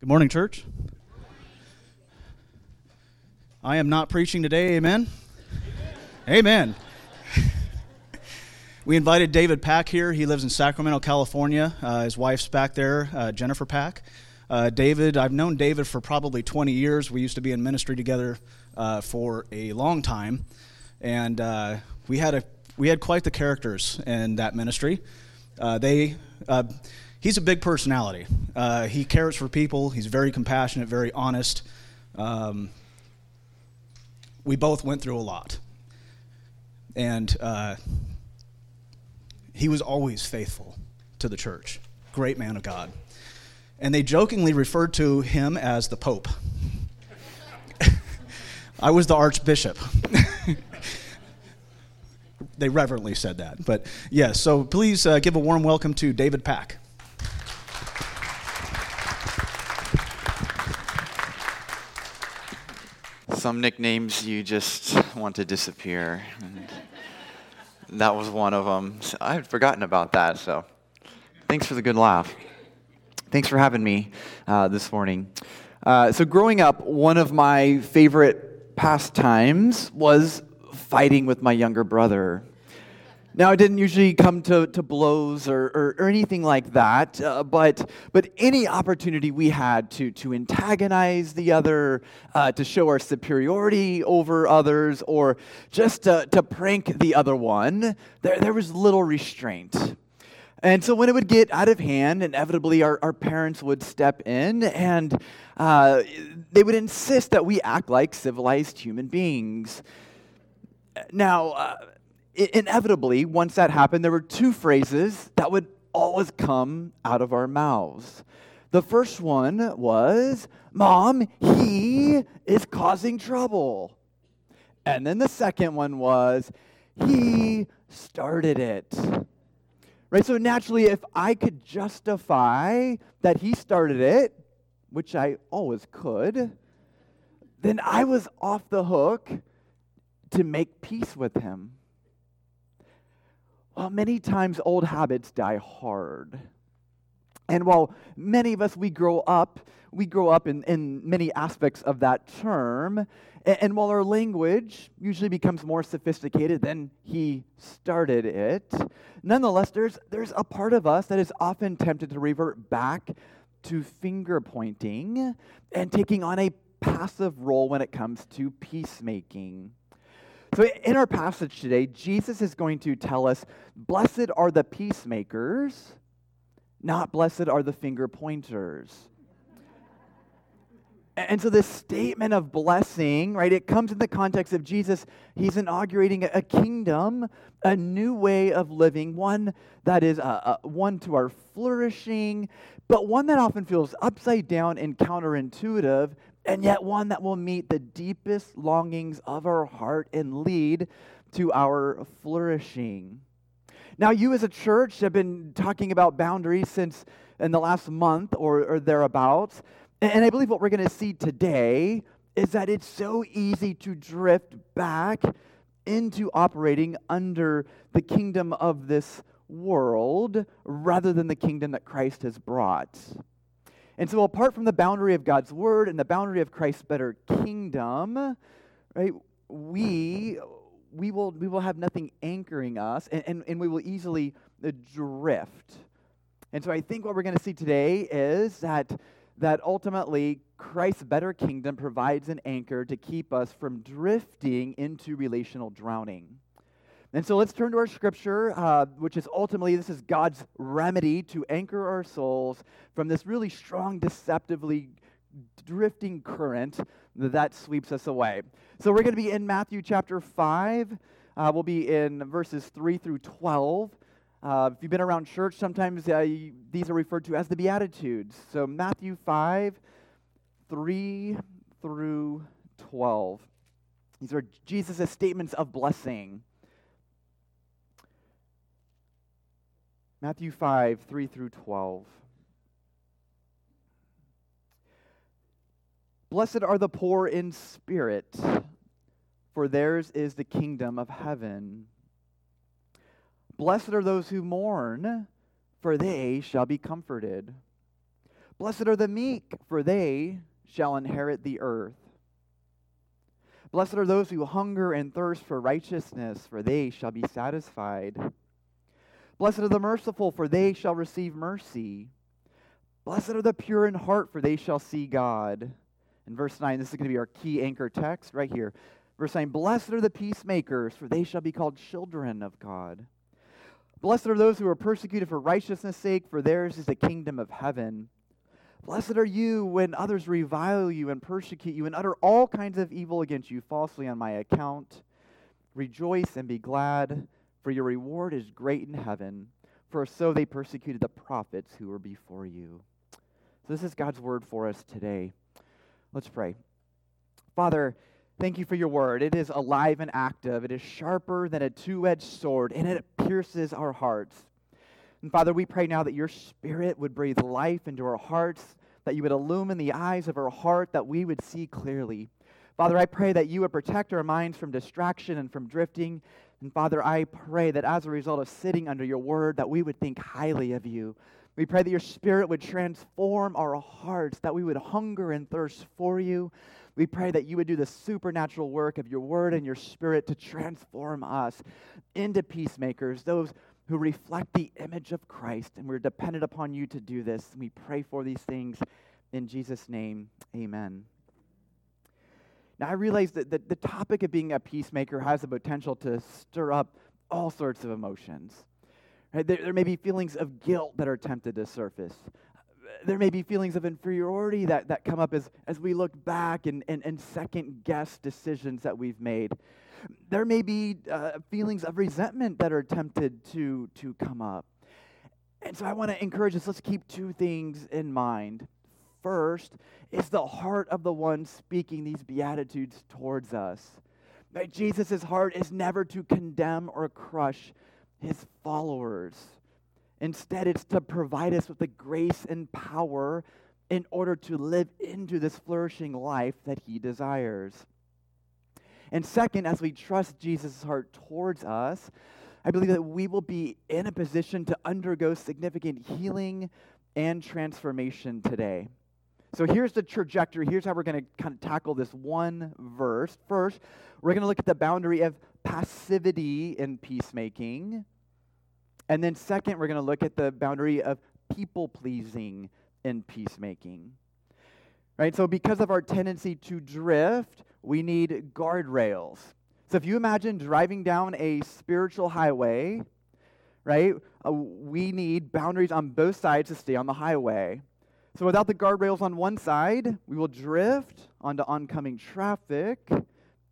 Good morning, church. I am not preaching today, amen? Amen. we invited David Pack here. He lives in Sacramento, California. Uh, his wife's back there, uh, Jennifer Pack. Uh, David, I've known David for probably 20 years. We used to be in ministry together uh, for a long time, and uh, we had a we had quite the characters in that ministry. Uh, they he's a big personality. Uh, he cares for people. He's very compassionate, very honest. Um, we both went through a lot. And uh, he was always faithful to the church. Great man of God. And they jokingly referred to him as the Pope. I was the Archbishop. they reverently said that. But yes, yeah, so please uh, give a warm welcome to David Pack. Some nicknames you just want to disappear. And that was one of them. I had forgotten about that, so thanks for the good laugh. Thanks for having me uh, this morning. Uh, so, growing up, one of my favorite pastimes was fighting with my younger brother. Now, it didn't usually come to, to blows or, or, or anything like that, uh, but, but any opportunity we had to, to antagonize the other, uh, to show our superiority over others, or just to, to prank the other one, there, there was little restraint. And so when it would get out of hand, inevitably our, our parents would step in and uh, they would insist that we act like civilized human beings. Now, uh, inevitably, once that happened, there were two phrases that would always come out of our mouths. The first one was, Mom, he is causing trouble. And then the second one was, He started it. Right? So naturally, if I could justify that he started it, which I always could, then I was off the hook to make peace with him. Well, many times old habits die hard. And while many of us, we grow up, we grow up in, in many aspects of that term. And, and while our language usually becomes more sophisticated than he started it, nonetheless, there's, there's a part of us that is often tempted to revert back to finger pointing and taking on a passive role when it comes to peacemaking. So, in our passage today, Jesus is going to tell us blessed are the peacemakers, not blessed are the finger pointers. And so, this statement of blessing, right, it comes in the context of Jesus. He's inaugurating a kingdom, a new way of living, one that is uh, uh, one to our flourishing, but one that often feels upside down and counterintuitive and yet one that will meet the deepest longings of our heart and lead to our flourishing. Now, you as a church have been talking about boundaries since in the last month or, or thereabouts. And I believe what we're going to see today is that it's so easy to drift back into operating under the kingdom of this world rather than the kingdom that Christ has brought. And so, apart from the boundary of God's word and the boundary of Christ's better kingdom, right, we, we, will, we will have nothing anchoring us and, and, and we will easily drift. And so, I think what we're going to see today is that, that ultimately Christ's better kingdom provides an anchor to keep us from drifting into relational drowning. And so let's turn to our scripture, uh, which is ultimately this is God's remedy to anchor our souls from this really strong, deceptively drifting current that sweeps us away. So we're going to be in Matthew chapter 5. Uh, we'll be in verses 3 through 12. Uh, if you've been around church, sometimes uh, you, these are referred to as the Beatitudes. So Matthew 5, 3 through 12. These are Jesus' statements of blessing. Matthew 5, 3 through 12. Blessed are the poor in spirit, for theirs is the kingdom of heaven. Blessed are those who mourn, for they shall be comforted. Blessed are the meek, for they shall inherit the earth. Blessed are those who hunger and thirst for righteousness, for they shall be satisfied. Blessed are the merciful, for they shall receive mercy. Blessed are the pure in heart, for they shall see God. In verse 9, this is going to be our key anchor text right here. Verse 9 Blessed are the peacemakers, for they shall be called children of God. Blessed are those who are persecuted for righteousness' sake, for theirs is the kingdom of heaven. Blessed are you when others revile you and persecute you and utter all kinds of evil against you falsely on my account. Rejoice and be glad, for your reward is great in heaven, for so they persecuted the prophets who were before you. So, this is God's word for us today. Let's pray. Father, thank you for your word. It is alive and active, it is sharper than a two edged sword, and it pierces our hearts. And Father, we pray now that your spirit would breathe life into our hearts, that you would illumine the eyes of our heart, that we would see clearly. Father, I pray that you would protect our minds from distraction and from drifting. And Father, I pray that as a result of sitting under your word, that we would think highly of you. We pray that your spirit would transform our hearts, that we would hunger and thirst for you. We pray that you would do the supernatural work of your word and your spirit to transform us into peacemakers, those who reflect the image of Christ. And we're dependent upon you to do this. We pray for these things in Jesus' name. Amen. Now, I realize that the, the topic of being a peacemaker has the potential to stir up all sorts of emotions. Right? There, there may be feelings of guilt that are tempted to surface. There may be feelings of inferiority that, that come up as, as we look back and, and, and second guess decisions that we've made. There may be uh, feelings of resentment that are tempted to, to come up. And so I want to encourage us let's keep two things in mind. First is the heart of the one speaking these Beatitudes towards us. That Jesus' heart is never to condemn or crush his followers. Instead, it's to provide us with the grace and power in order to live into this flourishing life that he desires. And second, as we trust Jesus' heart towards us, I believe that we will be in a position to undergo significant healing and transformation today. So here's the trajectory. Here's how we're going to kind of tackle this one verse. First, we're going to look at the boundary of passivity in peacemaking. And then, second, we're going to look at the boundary of people pleasing in peacemaking. Right? So, because of our tendency to drift, we need guardrails. So if you imagine driving down a spiritual highway, right, uh, we need boundaries on both sides to stay on the highway. So without the guardrails on one side, we will drift onto oncoming traffic,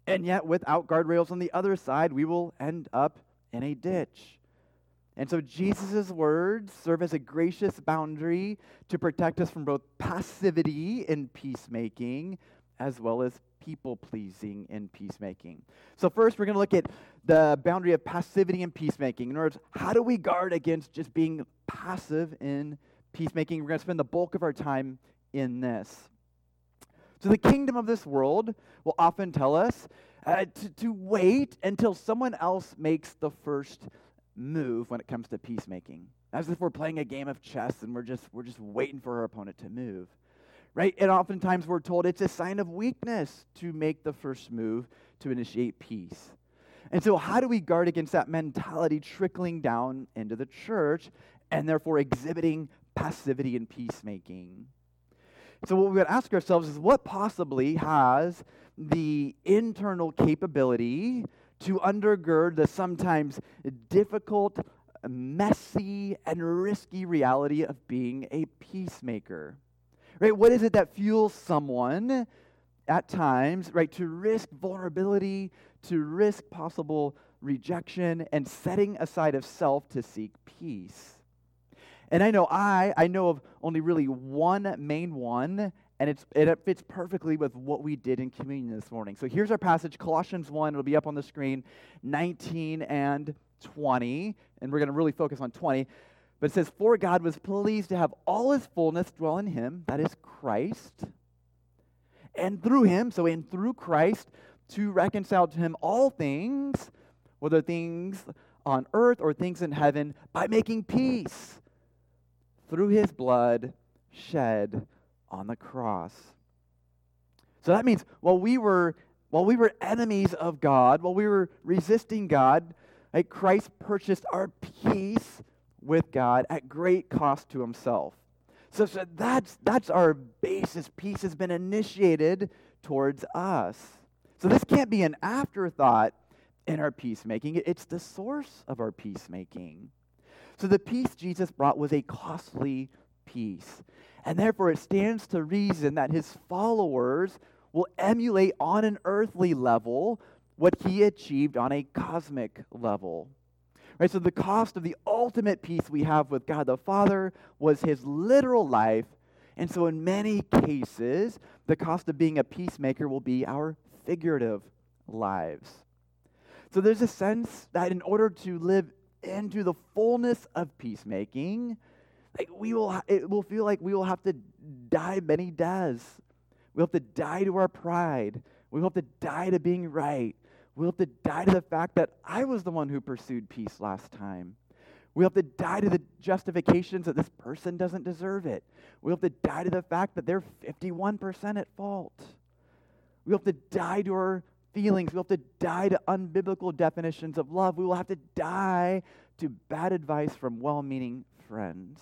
and yet without guardrails on the other side, we will end up in a ditch. And so Jesus' words serve as a gracious boundary to protect us from both passivity in peacemaking as well as people pleasing in peacemaking. So, first, we're going to look at the boundary of passivity in peacemaking. In other words, how do we guard against just being passive in peacemaking? We're going to spend the bulk of our time in this. So, the kingdom of this world will often tell us uh, to, to wait until someone else makes the first move when it comes to peacemaking. As if we're playing a game of chess and we're just, we're just waiting for our opponent to move right? And oftentimes we're told it's a sign of weakness to make the first move to initiate peace. And so, how do we guard against that mentality trickling down into the church and therefore exhibiting passivity and peacemaking? So, what we're going to ask ourselves is what possibly has the internal capability to undergird the sometimes difficult, messy, and risky reality of being a peacemaker? right? What is it that fuels someone at times, right, to risk vulnerability, to risk possible rejection, and setting aside of self to seek peace? And I know I, I know of only really one main one, and it's, it fits perfectly with what we did in communion this morning. So here's our passage, Colossians 1. It'll be up on the screen, 19 and 20. And we're going to really focus on 20. But it says, For God was pleased to have all his fullness dwell in him, that is Christ, and through him, so in through Christ, to reconcile to him all things, whether things on earth or things in heaven, by making peace through his blood shed on the cross. So that means while we were while we were enemies of God, while we were resisting God, Christ purchased our peace with God at great cost to himself. So, so that's that's our basis. Peace has been initiated towards us. So this can't be an afterthought in our peacemaking. It's the source of our peacemaking. So the peace Jesus brought was a costly peace. And therefore, it stands to reason that his followers will emulate on an earthly level what he achieved on a cosmic level. Right? So the cost of the ultimate peace we have with God the Father was his literal life. And so in many cases, the cost of being a peacemaker will be our figurative lives. So there's a sense that in order to live into the fullness of peacemaking, like we will, it will feel like we will have to die many deaths. We'll have to die to our pride. We'll have to die to being right. We'll have to die to the fact that I was the one who pursued peace last time. We have to die to the justifications that this person doesn't deserve it. We have to die to the fact that they're 51% at fault. We have to die to our feelings. We'll have to die to unbiblical definitions of love. We will have to die to bad advice from well meaning friends.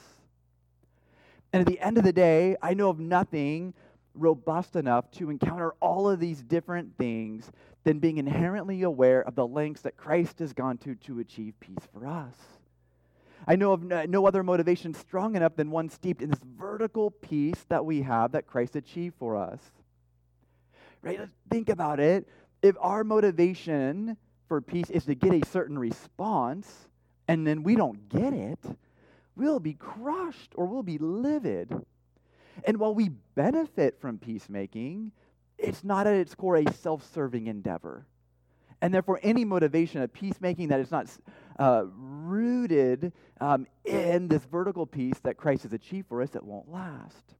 And at the end of the day, I know of nothing robust enough to encounter all of these different things than being inherently aware of the lengths that Christ has gone to to achieve peace for us. I know of no other motivation strong enough than one steeped in this vertical peace that we have that Christ achieved for us. Right? Think about it. If our motivation for peace is to get a certain response, and then we don't get it, we'll be crushed or we'll be livid. And while we benefit from peacemaking, it's not at its core a self serving endeavor. And therefore, any motivation of peacemaking that is not uh, rooted um, in this vertical peace that Christ has achieved for us, it won't last.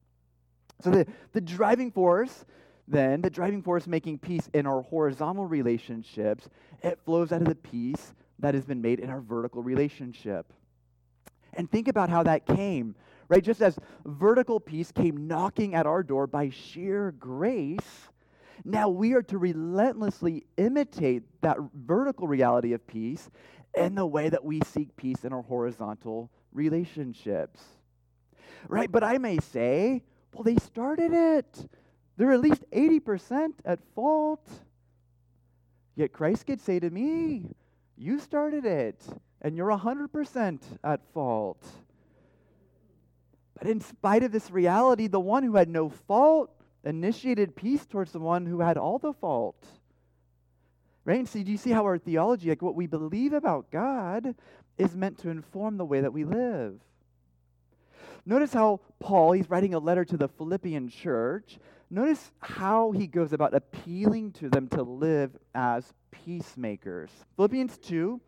So, the, the driving force, then, the driving force making peace in our horizontal relationships, it flows out of the peace that has been made in our vertical relationship. And think about how that came, right? Just as vertical peace came knocking at our door by sheer grace, now we are to relentlessly imitate that vertical reality of peace in the way that we seek peace in our horizontal relationships. Right? But I may say, well, they started it. They're at least 80% at fault. Yet Christ could say to me, You started it, and you're 100% at fault. But in spite of this reality, the one who had no fault initiated peace towards the one who had all the fault. Right? And see, do you see how our theology, like what we believe about God, is meant to inform the way that we live? Notice how Paul, he's writing a letter to the Philippian church. Notice how he goes about appealing to them to live as peacemakers. Philippians 2,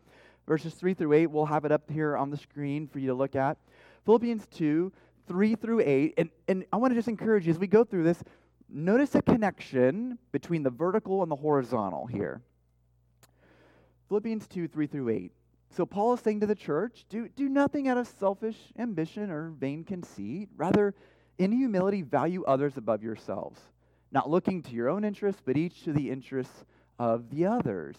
verses 3 through 8, we'll have it up here on the screen for you to look at. Philippians 2, 3 through 8. And, and I want to just encourage you as we go through this, notice a connection between the vertical and the horizontal here. Philippians 2 3 through 8. So Paul is saying to the church, do, do nothing out of selfish ambition or vain conceit. Rather, in humility, value others above yourselves, not looking to your own interests, but each to the interests of the others.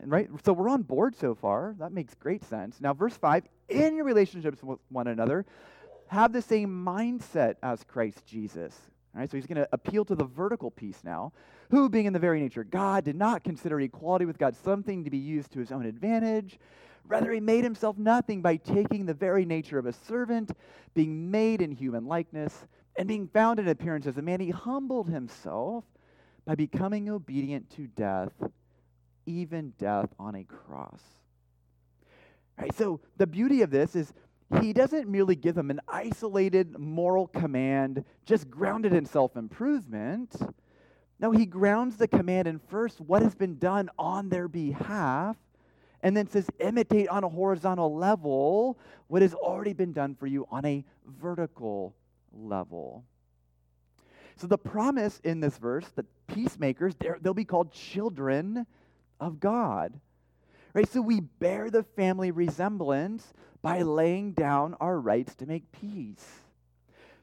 And right, so we're on board so far. That makes great sense. Now, verse 5 in your relationships with one another, have the same mindset as Christ Jesus. All right, so he's going to appeal to the vertical peace now, who, being in the very nature God, did not consider equality with God something to be used to his own advantage. Rather, he made himself nothing by taking the very nature of a servant, being made in human likeness, and being found in appearance as a man, he humbled himself by becoming obedient to death, even death on a cross. Right, so the beauty of this is he doesn't merely give them an isolated moral command just grounded in self improvement. No, he grounds the command in first what has been done on their behalf, and then says, imitate on a horizontal level what has already been done for you on a vertical level. So, the promise in this verse that peacemakers, they'll be called children of God. Right? So, we bear the family resemblance by laying down our rights to make peace.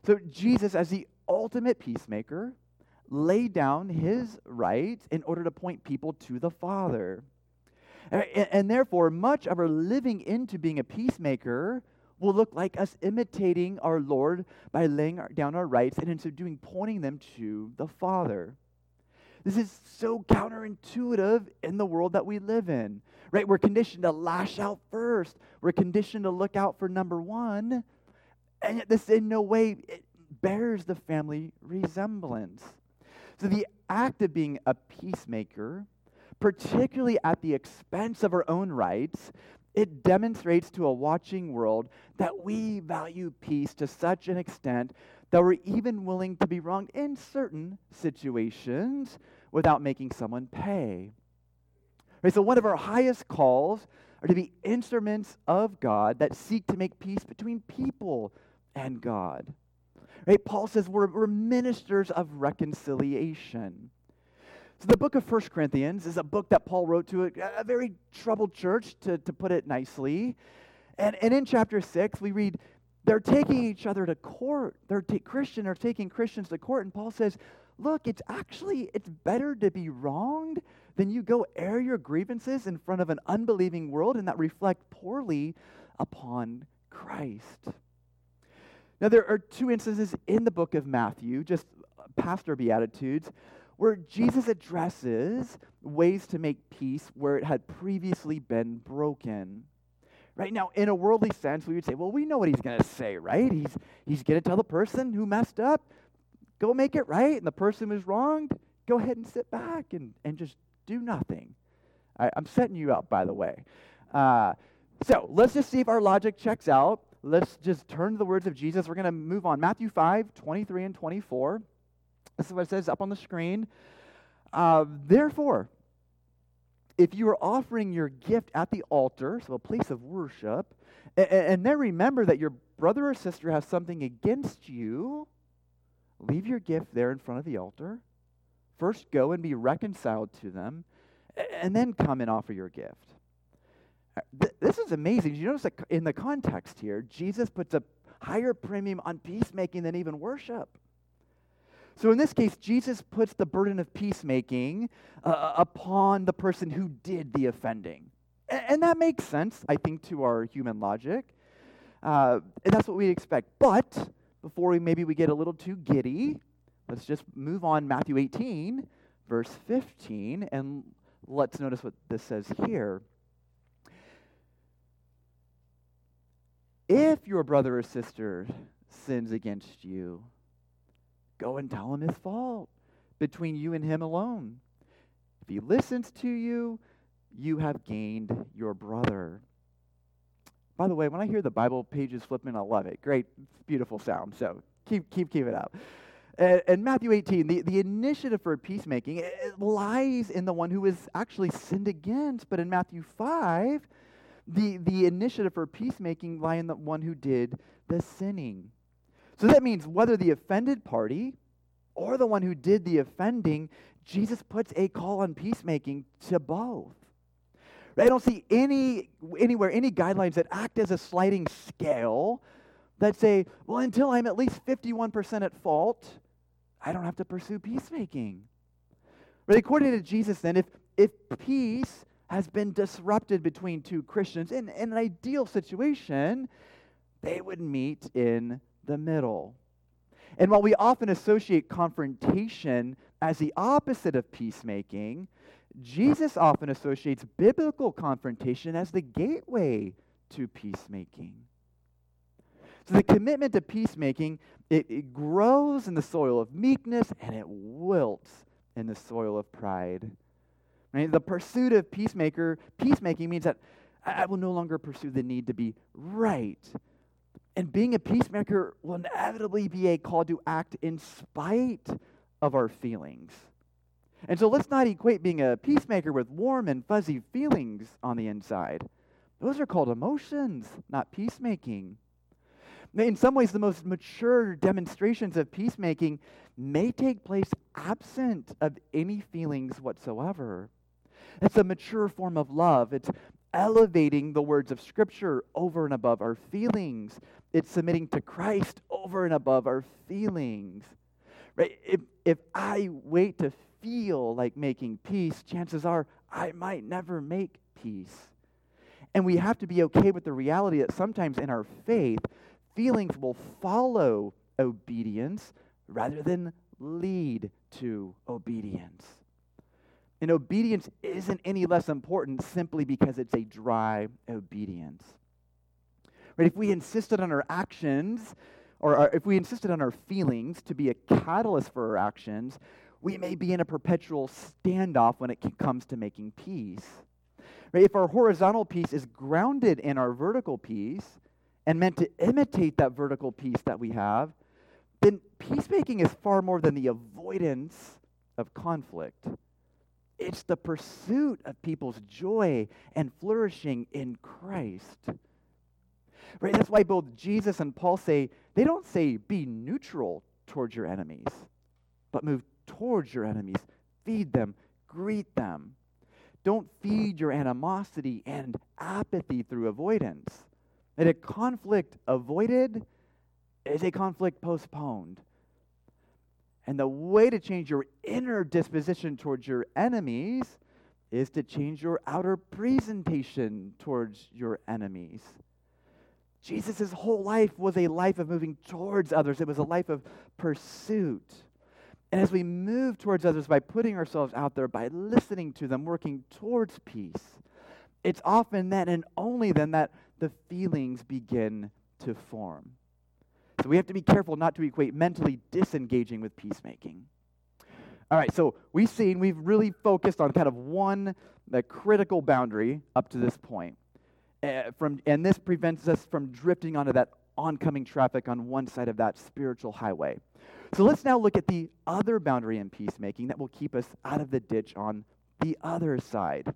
So, Jesus, as the ultimate peacemaker, laid down his rights in order to point people to the Father. And, therefore, much of our living into being a peacemaker will look like us imitating our Lord by laying down our rights and in so doing, pointing them to the Father. This is so counterintuitive in the world that we live in, right? We're conditioned to lash out first. We're conditioned to look out for number one. And yet, this in no way bears the family resemblance. So, the act of being a peacemaker, particularly at the expense of our own rights, it demonstrates to a watching world that we value peace to such an extent that we're even willing to be wronged in certain situations without making someone pay. Right, so, one of our highest calls are to be instruments of God that seek to make peace between people and God. Right? Paul says we're, we're ministers of reconciliation. So, the book of First Corinthians is a book that Paul wrote to a, a very troubled church, to, to put it nicely. And, and in chapter 6, we read they're taking each other to court. They're ta- Christian are taking Christians to court, and Paul says, "Look, it's actually it's better to be wronged than you go air your grievances in front of an unbelieving world and that reflect poorly upon Christ." Now, there are two instances in the book of Matthew, just uh, pastor beatitudes, where Jesus addresses ways to make peace where it had previously been broken. Right now, in a worldly sense, we would say, well, we know what he's going to say, right? He's, he's going to tell the person who messed up, go make it right. And the person who's wronged, go ahead and sit back and, and just do nothing. I, am setting you up, by the way. Uh, so let's just see if our logic checks out. Let's just turn to the words of Jesus. We're going to move on. Matthew 5, 23 and 24. This is what it says up on the screen. Uh, Therefore, if you are offering your gift at the altar, so a place of worship, and, and then remember that your brother or sister has something against you, leave your gift there in front of the altar. First, go and be reconciled to them, and then come and offer your gift. Uh, this is amazing. You notice that in the context here, Jesus puts a higher premium on peacemaking than even worship. So in this case, Jesus puts the burden of peacemaking uh, upon the person who did the offending. And, and, that makes sense, I think, to our human logic. Uh, and that's what we expect. But before we maybe we get a little too giddy, let's just move on Matthew 18, verse 15, and let's notice what this says here. If your brother or sister sins against you, Go and tell him his fault between you and him alone. If he listens to you, you have gained your brother. By the way, when I hear the Bible pages flipping, I love it. Great, beautiful sound. So keep keep keep it up. And, Matthew 18, the, the initiative for peacemaking it lies in the one who is actually sinned against. But in Matthew 5, the, the initiative for peacemaking lie in the one who did the sinning. So that means whether the offended party or the one who did the offending, Jesus puts a call on peacemaking to both. I don't see any anywhere any guidelines that act as a sliding scale that say, well, until I'm at least 51% at fault, I don't have to pursue peacemaking. But according to Jesus, then, if, if peace has been disrupted between two Christians in, in an ideal situation, they would meet in the middle. And while we often associate confrontation as the opposite of peacemaking, Jesus often associates biblical confrontation as the gateway to peacemaking. So the commitment to peacemaking, it, it, grows in the soil of meekness and it wilts in the soil of pride. Right? The pursuit of peacemaker, peacemaking means that I will no longer pursue the need to be right, and being a peacemaker will inevitably be a call to act in spite of our feelings. And so let's not equate being a peacemaker with warm and fuzzy feelings on the inside. Those are called emotions, not peacemaking. In some ways, the most mature demonstrations of peacemaking may take place absent of any feelings whatsoever. It's a mature form of love. It's elevating the words of Scripture over and above our feelings. It's submitting to Christ over and above our feelings. Right? If, if I wait to feel like making peace, chances are I might never make peace. And we have to be okay with the reality that sometimes in our faith, feelings will follow obedience rather than lead to obedience. And obedience isn't any less important simply because it's a dry obedience. Right? If we insisted on our actions, or our, if we insisted on our feelings to be a catalyst for our actions, we may be in a perpetual standoff when it comes to making peace. Right? If our horizontal peace is grounded in our vertical peace and meant to imitate that vertical peace that we have, then peacemaking is far more than the avoidance of conflict. It's the pursuit of people's joy and flourishing in Christ. Right? That's why both Jesus and Paul say, they don't say be neutral towards your enemies, but move towards your enemies. Feed them, greet them. Don't feed your animosity and apathy through avoidance. And a conflict avoided is a conflict postponed. And the way to change your inner disposition towards your enemies is to change your outer presentation towards your enemies. Jesus' whole life was a life of moving towards others, it was a life of pursuit. And as we move towards others by putting ourselves out there, by listening to them, working towards peace, it's often then and only then that the feelings begin to form. So we have to be careful not to equate mentally disengaging with peacemaking. All right, so we've seen, we've really focused on kind of one the critical boundary up to this point. Uh, from, and this prevents us from drifting onto that oncoming traffic on one side of that spiritual highway. So let's now look at the other boundary in peacemaking that will keep us out of the ditch on the other side.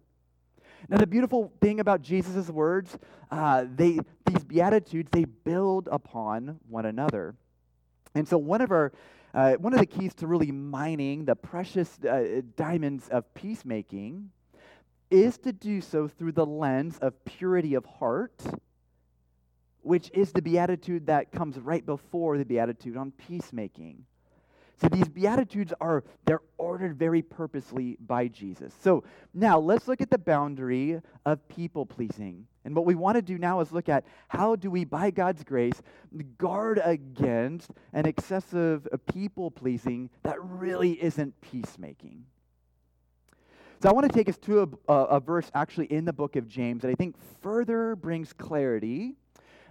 Now, the beautiful thing about Jesus' words, uh, they, these Beatitudes, they build upon one another. And so, one of, our, uh, one of the keys to really mining the precious uh, diamonds of peacemaking is to do so through the lens of purity of heart, which is the beatitude that comes right before the beatitude on peacemaking. So these beatitudes are they're ordered very purposely by Jesus. So now let's look at the boundary of people pleasing. And what we want to do now is look at how do we by God's grace guard against an excessive people pleasing that really isn't peacemaking. So I want to take us to a, a, verse actually in the book of James that I think further brings clarity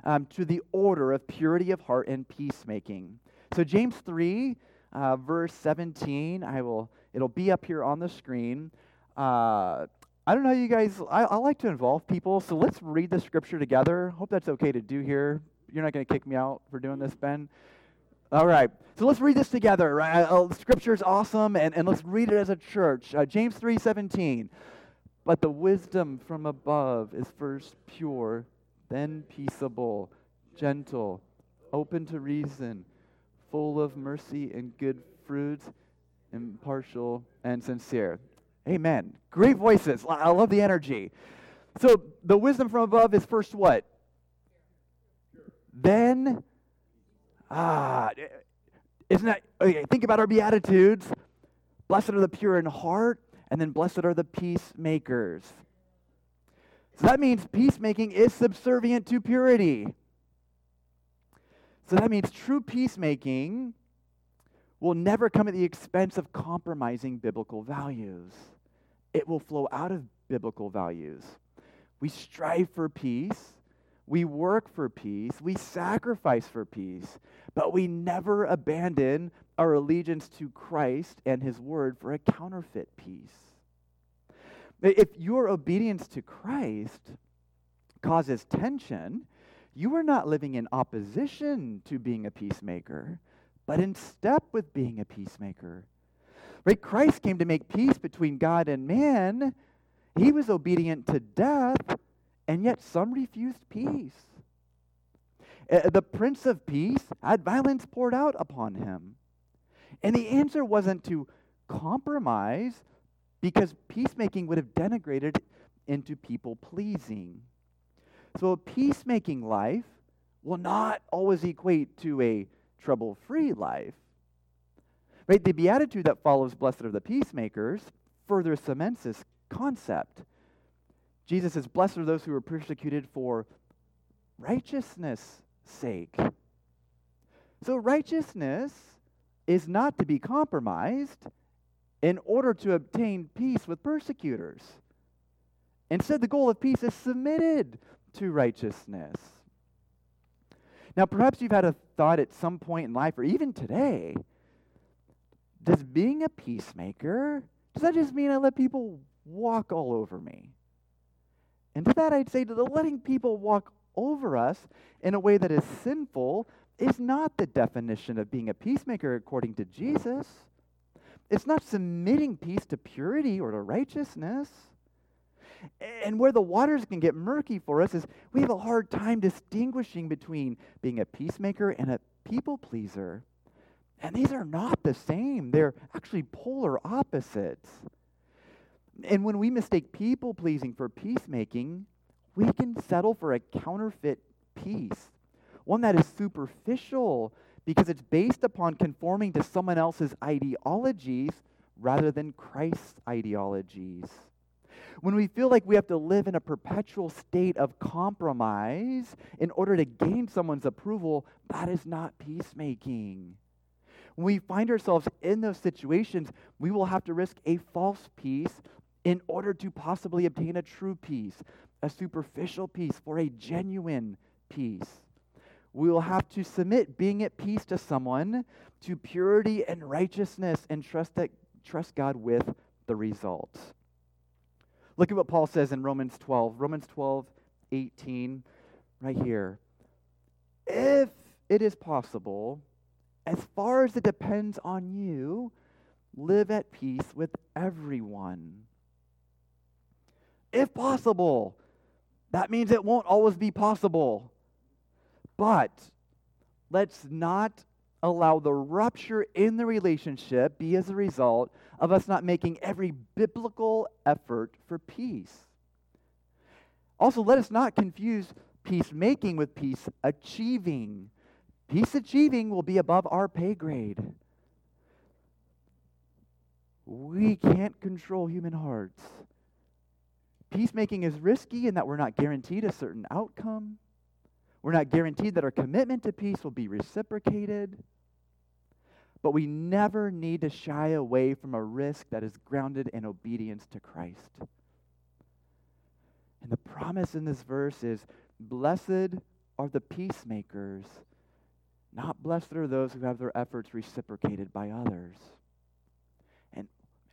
um, to the order of purity of heart and peacemaking. So James 3 uh, verse 17. I will, it'll be up here on the screen. Uh, I don't know, you guys, I, I like to involve people, so let's read the scripture together. Hope that's okay to do here. You're not going to kick me out for doing this, Ben? All right, so let's read this together. Right? Uh, scripture is awesome, and, and let's read it as a church. Uh, James 3.17, But the wisdom from above is first pure, then peaceable, gentle, open to reason, full of mercy and good fruits, impartial and sincere. Amen. Great voices. I love the energy. So the wisdom from above is first what? Then, ah, isn't that, okay, think about our Beatitudes. Blessed are the pure in heart, and then blessed are the peacemakers. So that means peacemaking is subservient to purity. So that means true peacemaking will never come at the expense of compromising biblical values. It will flow out of biblical values. We strive for peace, we work for peace, we sacrifice for peace, but we never abandon our allegiance to Christ and His Word for a counterfeit peace. If your obedience to Christ causes tension, you are not living in opposition to being a peacemaker, but in step with being a peacemaker. Right? Christ came to make peace between God and man. He was obedient to death, and yet some refused peace. Uh, the Prince of Peace had violence poured out upon him. And the answer wasn't to compromise, because peacemaking would have denigrated into people pleasing. So a peacemaking life will not always equate to a trouble free life. Right? The beatitude that follows, blessed are the peacemakers, further cements this concept. Jesus says, Blessed are those who are persecuted for righteousness' sake. So, righteousness is not to be compromised in order to obtain peace with persecutors. Instead, the goal of peace is submitted to righteousness. Now, perhaps you've had a thought at some point in life, or even today, does being a peacemaker, does that just mean I let people walk all over me? And to that, I'd say to the letting people walk over us in a way that is sinful is not the definition of being a peacemaker according to Jesus. It's not submitting peace to purity or to righteousness. And where the waters can get murky for us is we have a hard time distinguishing between being a peacemaker and a people pleaser. And these are not the same, they're actually polar opposites. And when we mistake people pleasing for peacemaking, we can settle for a counterfeit peace, one that is superficial because it's based upon conforming to someone else's ideologies rather than Christ's ideologies. When we feel like we have to live in a perpetual state of compromise in order to gain someone's approval, that is not peacemaking. When we find ourselves in those situations, we will have to risk a false peace in order to possibly obtain a true peace, a superficial peace for a genuine peace. We will have to submit being at peace to someone to purity and righteousness and trust that trust God with the results. Look at what Paul says in Romans 12. Romans 12, 18, right here. If it is possible, as far as it depends on you, live at peace with everyone. If possible, that means it won't always be possible. But let's not allow the rupture in the relationship be as a result of us not making every biblical effort for peace. Also, let us not confuse peacemaking with peace achieving. Peace achieving will be above our pay grade. We can't control human hearts. Peacemaking is risky in that we're not guaranteed a certain outcome. We're not guaranteed that our commitment to peace will be reciprocated. But we never need to shy away from a risk that is grounded in obedience to Christ. And the promise in this verse is Blessed are the peacemakers, not blessed are those who have their efforts reciprocated by others. And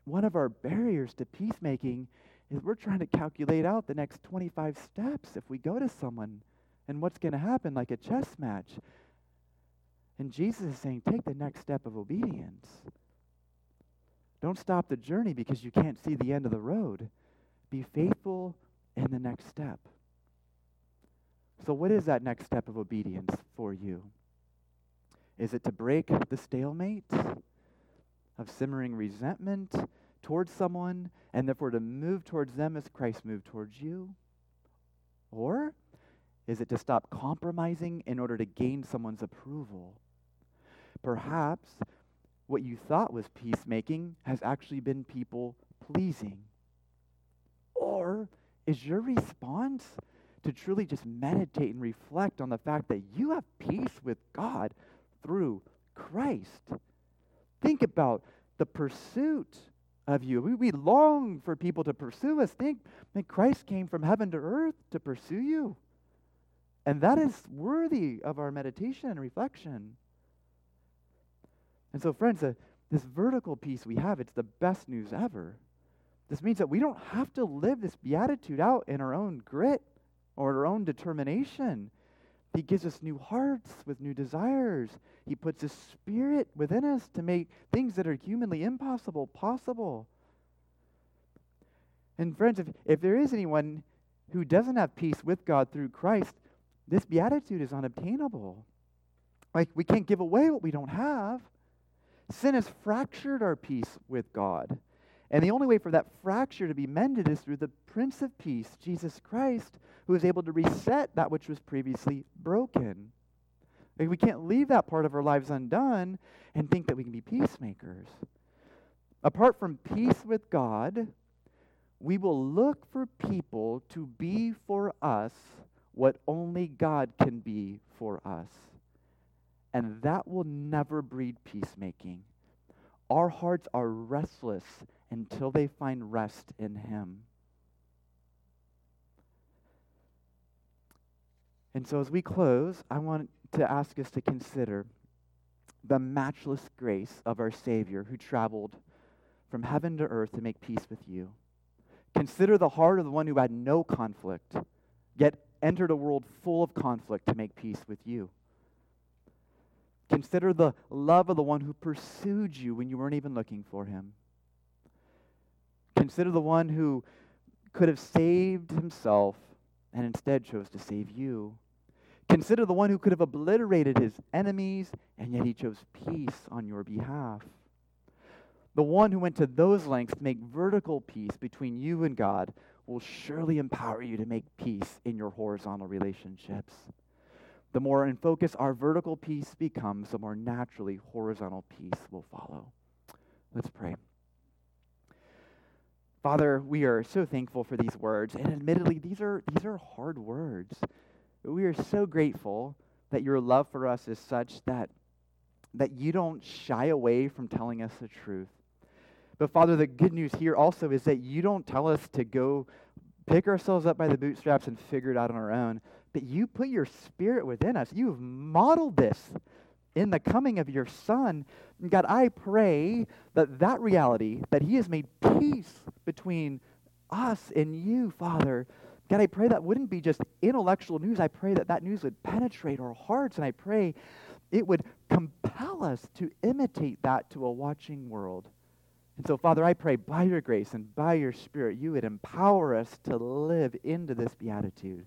one of our barriers to peacemaking is we're trying to calculate out the next 25 steps if we go to someone and what's going to happen like a chess match. And Jesus is saying, take the next step of obedience. Don't stop the journey because you can't see the end of the road. Be faithful in the next step. So, what is that next step of obedience for you? Is it to break the stalemate of simmering resentment towards someone and therefore to move towards them as Christ moved towards you? Or is it to stop compromising in order to gain someone's approval? Perhaps what you thought was peacemaking has actually been people pleasing. Or is your response to truly just meditate and reflect on the fact that you have peace with God through Christ? Think about the pursuit of you. We, we long for people to pursue us. Think that Christ came from heaven to earth to pursue you. And that is worthy of our meditation and reflection. And so, friends, uh, this vertical peace we have, it's the best news ever. This means that we don't have to live this beatitude out in our own grit or our own determination. He gives us new hearts with new desires. He puts His Spirit within us to make things that are humanly impossible possible. And, friends, if, if there is anyone who doesn't have peace with God through Christ, this beatitude is unobtainable. Like, we can't give away what we don't have. Sin has fractured our peace with God. And the only way for that fracture to be mended is through the Prince of Peace, Jesus Christ, who is able to reset that which was previously broken. Like we can't leave that part of our lives undone and think that we can be peacemakers. Apart from peace with God, we will look for people to be for us what only God can be for us. And that will never breed peacemaking. Our hearts are restless until they find rest in Him. And so, as we close, I want to ask us to consider the matchless grace of our Savior who traveled from heaven to earth to make peace with you. Consider the heart of the one who had no conflict, yet entered a world full of conflict to make peace with you. Consider the love of the one who pursued you when you weren't even looking for him. Consider the one who could have saved himself and instead chose to save you. Consider the one who could have obliterated his enemies, and yet he chose peace on your behalf. The one who went to those lengths to make vertical peace between you and God will surely empower you to make peace in your horizontal relationships. The more in focus our vertical peace becomes, the more naturally horizontal peace will follow. Let's pray. Father, we are so thankful for these words, and admittedly, these are, these are hard words. We are so grateful that your love for us is such that, that you don't shy away from telling us the truth. But Father, the good news here also is that you don't tell us to go pick ourselves up by the bootstraps and figure it out on our own, but you put your spirit within us. You have modeled this in the coming of your Son. And God, I pray that that reality, that He has made peace between us and you, Father, God, I pray that wouldn't be just intellectual news. I pray that that news would penetrate our hearts, and I pray it would compel us to imitate that to a watching world. And so, Father, I pray by your grace and by your Spirit, you would empower us to live into this beatitude.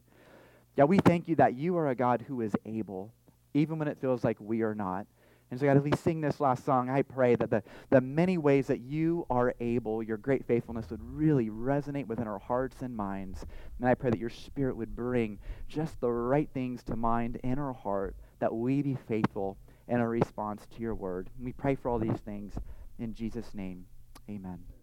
Yeah, we thank you that you are a God who is able even when it feels like we are not. And so, God, as we sing this last song, I pray that the, the many ways that you are able, your great faithfulness would really resonate within our hearts and minds. And I pray that your Spirit would bring just the right things to mind in our heart, that we be faithful in our response to your word. And we pray for all these things in Jesus' name. Amen.